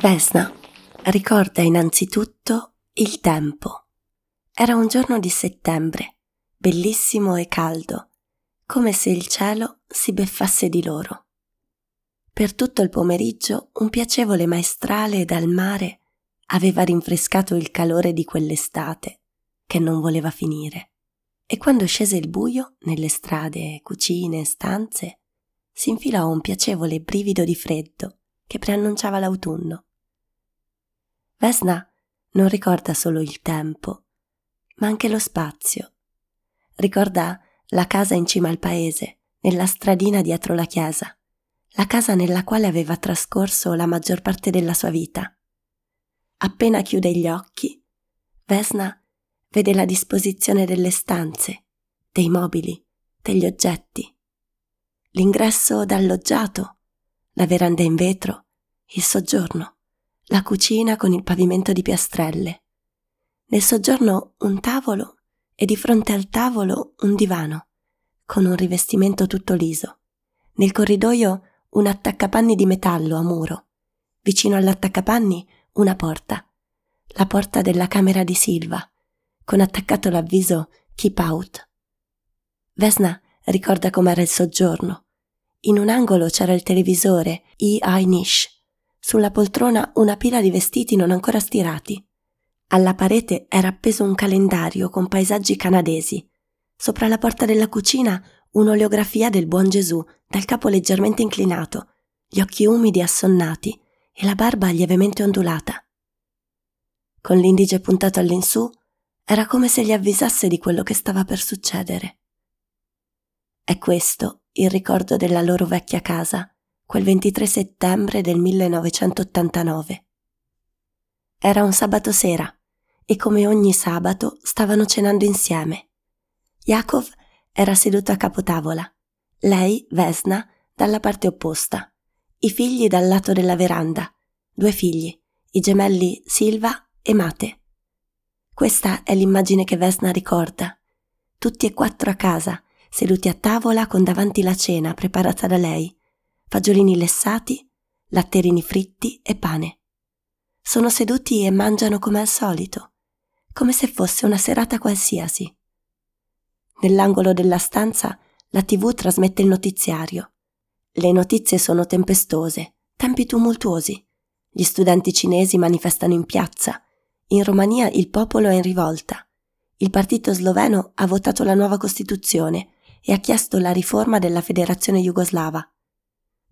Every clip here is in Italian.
Vesna ricorda innanzitutto il tempo. Era un giorno di settembre, bellissimo e caldo, come se il cielo si beffasse di loro. Per tutto il pomeriggio un piacevole maestrale dal mare aveva rinfrescato il calore di quell'estate che non voleva finire. E quando scese il buio, nelle strade, cucine, stanze, si infilò un piacevole brivido di freddo che preannunciava l'autunno. Vesna non ricorda solo il tempo, ma anche lo spazio. Ricorda la casa in cima al paese, nella stradina dietro la chiesa, la casa nella quale aveva trascorso la maggior parte della sua vita. Appena chiude gli occhi, Vesna vede la disposizione delle stanze, dei mobili, degli oggetti. L'ingresso dalloggiato, la veranda in vetro, il soggiorno, la cucina con il pavimento di piastrelle. Nel soggiorno un tavolo e di fronte al tavolo un divano, con un rivestimento tutto liso. Nel corridoio un attaccapanni di metallo a muro. Vicino all'attaccapanni una porta. La porta della camera di Silva, con attaccato l'avviso Keep Out. Vesna ricorda com'era il soggiorno. In un angolo c'era il televisore E.I. Nish. Sulla poltrona una pila di vestiti non ancora stirati. Alla parete era appeso un calendario con paesaggi canadesi. Sopra la porta della cucina un'oleografia del buon Gesù dal capo leggermente inclinato, gli occhi umidi e assonnati e la barba lievemente ondulata. Con l'indice puntato all'insù, era come se gli avvisasse di quello che stava per succedere. È questo il ricordo della loro vecchia casa, quel 23 settembre del 1989. Era un sabato sera e come ogni sabato stavano cenando insieme. Yakov era seduto a capotavola, lei, Vesna, dalla parte opposta, i figli dal lato della veranda, due figli, i gemelli Silva e Mate. Questa è l'immagine che Vesna ricorda. Tutti e quattro a casa, seduti a tavola con davanti la cena preparata da lei, fagiolini lessati, latterini fritti e pane. Sono seduti e mangiano come al solito, come se fosse una serata qualsiasi. Nell'angolo della stanza la tv trasmette il notiziario. Le notizie sono tempestose, tempi tumultuosi. Gli studenti cinesi manifestano in piazza. In Romania il popolo è in rivolta. Il partito sloveno ha votato la nuova Costituzione e ha chiesto la riforma della Federazione Jugoslava.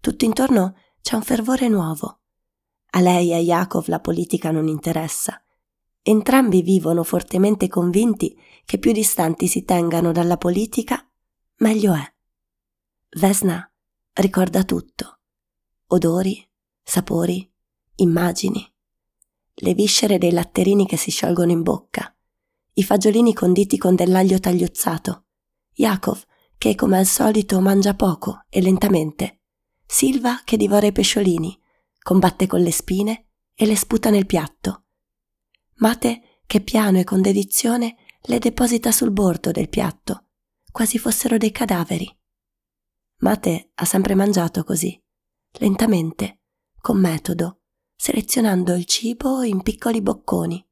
Tutto intorno c'è un fervore nuovo. A lei e a Yakov la politica non interessa. Entrambi vivono fortemente convinti che più distanti si tengano dalla politica, meglio è. Vesna ricorda tutto. Odori, sapori, immagini. Le viscere dei latterini che si sciolgono in bocca. I fagiolini conditi con dell'aglio tagliuzzato. Yakov, che come al solito mangia poco e lentamente. Silva che divora i pesciolini, combatte con le spine e le sputa nel piatto. Mate che piano e con dedizione le deposita sul bordo del piatto, quasi fossero dei cadaveri. Mate ha sempre mangiato così, lentamente, con metodo, selezionando il cibo in piccoli bocconi,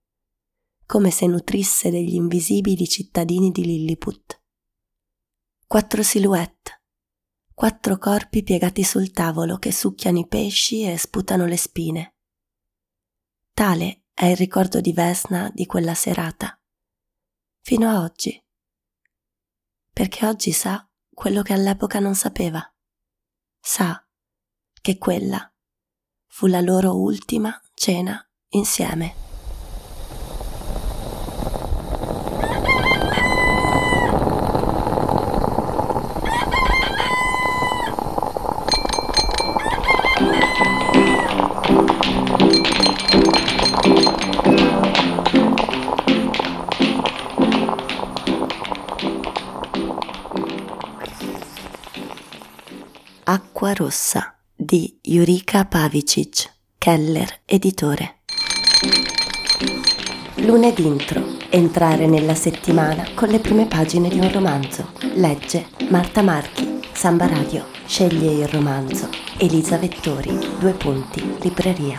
come se nutrisse degli invisibili cittadini di Lilliput. Quattro silhouette, quattro corpi piegati sul tavolo che succhiano i pesci e sputano le spine. Tale è il ricordo di Vesna di quella serata. Fino a oggi. Perché oggi sa quello che all'epoca non sapeva. Sa che quella fu la loro ultima cena insieme. Acqua rossa di Yurika Pavicic, Keller, editore. Lunedì intro. Entrare nella settimana con le prime pagine di un romanzo. Legge Marta Marchi, Samba Radio. Sceglie il romanzo. Elisa Vettori, due punti, libreria.